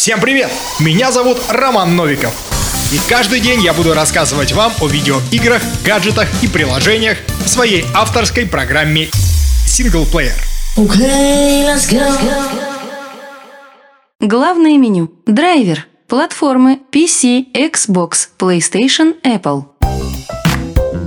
Всем привет! Меня зовут Роман Новиков. И каждый день я буду рассказывать вам о видеоиграх, гаджетах и приложениях в своей авторской программе Синглплеер. Okay, let's go. Главное меню. Драйвер. Платформы PC, Xbox, PlayStation, Apple.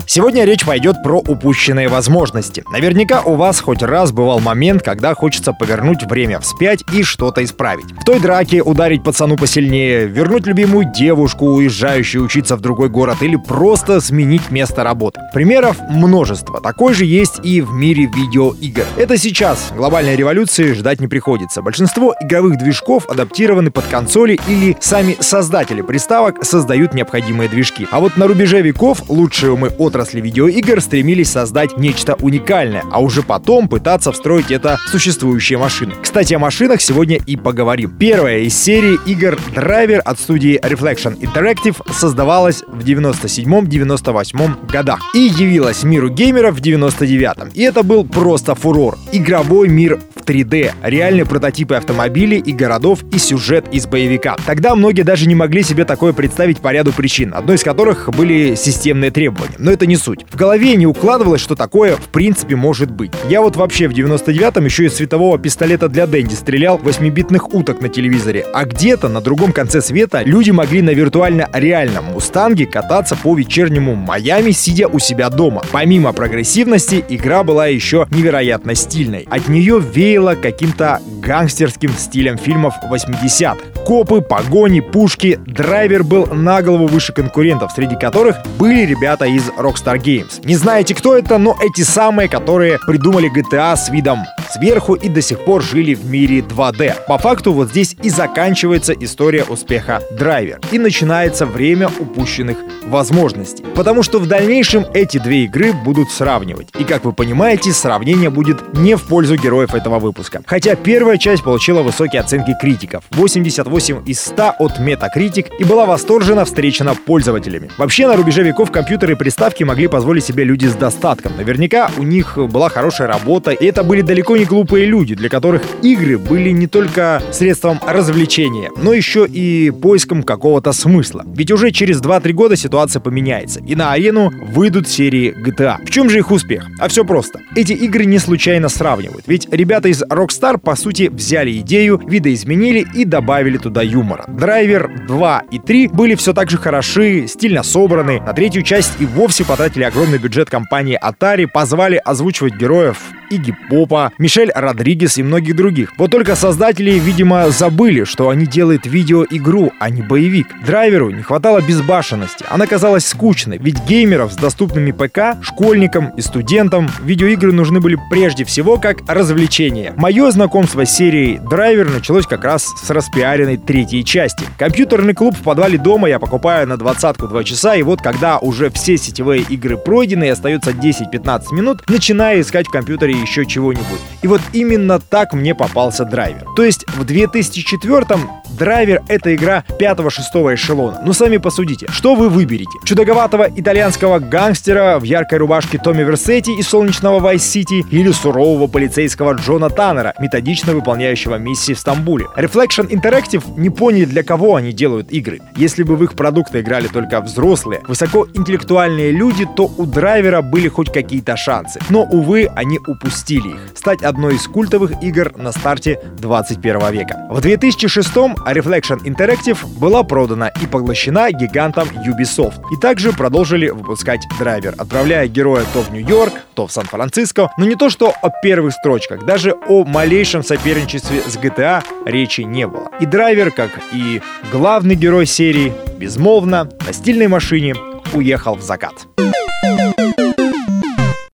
Сегодня речь пойдет про упущенные возможности. Наверняка у вас хоть раз бывал момент, когда хочется повернуть время вспять и что-то исправить. В той драке ударить пацану посильнее, вернуть любимую девушку, уезжающую учиться в другой город, или просто сменить место работы. Примеров множество. Такой же есть и в мире видеоигр. Это сейчас. Глобальной революции ждать не приходится. Большинство игровых движков адаптированы под консоли или сами создатели приставок создают необходимые движки. А вот на рубеже веков лучшие умы от отрасли видеоигр стремились создать нечто уникальное, а уже потом пытаться встроить это в существующие машины. Кстати, о машинах сегодня и поговорим. Первая из серии игр Driver от студии Reflection Interactive создавалась в 97-98 годах и явилась миру геймеров в 99-м. И это был просто фурор. Игровой мир в 3D, реальные прототипы автомобилей и городов и сюжет из боевика. Тогда многие даже не могли себе такое представить по ряду причин, одной из которых были системные требования. Но это это не суть. В голове не укладывалось, что такое в принципе может быть. Я вот вообще в 99-м еще из светового пистолета для Дэнди стрелял 8-битных уток на телевизоре, а где-то на другом конце света люди могли на виртуально реальном Мустанге кататься по вечернему Майами, сидя у себя дома. Помимо прогрессивности, игра была еще невероятно стильной. От нее веяло каким-то гангстерским стилем фильмов 80-х. Копы, погони, пушки. Драйвер был на голову выше конкурентов, среди которых были ребята из рок Rockstar Games. Не знаете, кто это, но эти самые, которые придумали GTA с видом сверху и до сих пор жили в мире 2D. По факту вот здесь и заканчивается история успеха Драйвер. И начинается время упущенных возможностей. Потому что в дальнейшем эти две игры будут сравнивать. И как вы понимаете, сравнение будет не в пользу героев этого выпуска. Хотя первая часть получила высокие оценки критиков. 88 из 100 от Metacritic и была восторженно встречена пользователями. Вообще на рубеже веков компьютеры и приставки могли позволить себе люди с достатком. Наверняка у них была хорошая работа, и это были далеко не не глупые люди, для которых игры были не только средством развлечения, но еще и поиском какого-то смысла. Ведь уже через 2-3 года ситуация поменяется, и на арену выйдут серии GTA. В чем же их успех? А все просто. Эти игры не случайно сравнивают, ведь ребята из Rockstar по сути взяли идею, видоизменили и добавили туда юмора. Драйвер 2 и 3 были все так же хороши, стильно собраны, на третью часть и вовсе потратили огромный бюджет компании Atari, позвали озвучивать героев Игги Попа, Мишель Родригес и многих других. Вот только создатели, видимо, забыли, что они делают видеоигру, а не боевик. Драйверу не хватало безбашенности, она казалась скучной, ведь геймеров с доступными ПК, школьникам и студентам видеоигры нужны были прежде всего как развлечение. Мое знакомство с серией Драйвер началось как раз с распиаренной третьей части. Компьютерный клуб в подвале дома я покупаю на двадцатку два часа, и вот когда уже все сетевые игры пройдены и остается 10-15 минут, начинаю искать в компьютере еще чего-нибудь. И вот именно так мне попался драйвер. То есть в 2004-м драйвер — это игра 5-6 эшелона. Ну сами посудите, что вы выберете? Чудаковатого итальянского гангстера в яркой рубашке Томми Версетти из солнечного Вайс-Сити или сурового полицейского Джона Таннера, методично выполняющего миссии в Стамбуле. Reflections Interactive не поняли, для кого они делают игры. Если бы в их продукты играли только взрослые, высокоинтеллектуальные люди, то у драйвера были хоть какие-то шансы. Но, увы, они упустили их. Стать одной из культовых игр на старте 21 века. В 2006-м Reflection Interactive была продана и поглощена гигантом Ubisoft. И также продолжили выпускать драйвер, отправляя героя то в Нью-Йорк, то в Сан-Франциско. Но не то что о первых строчках, даже о малейшем соперничестве с GTA речи не было. И драйвер, как и главный герой серии, безмолвно на стильной машине уехал в закат.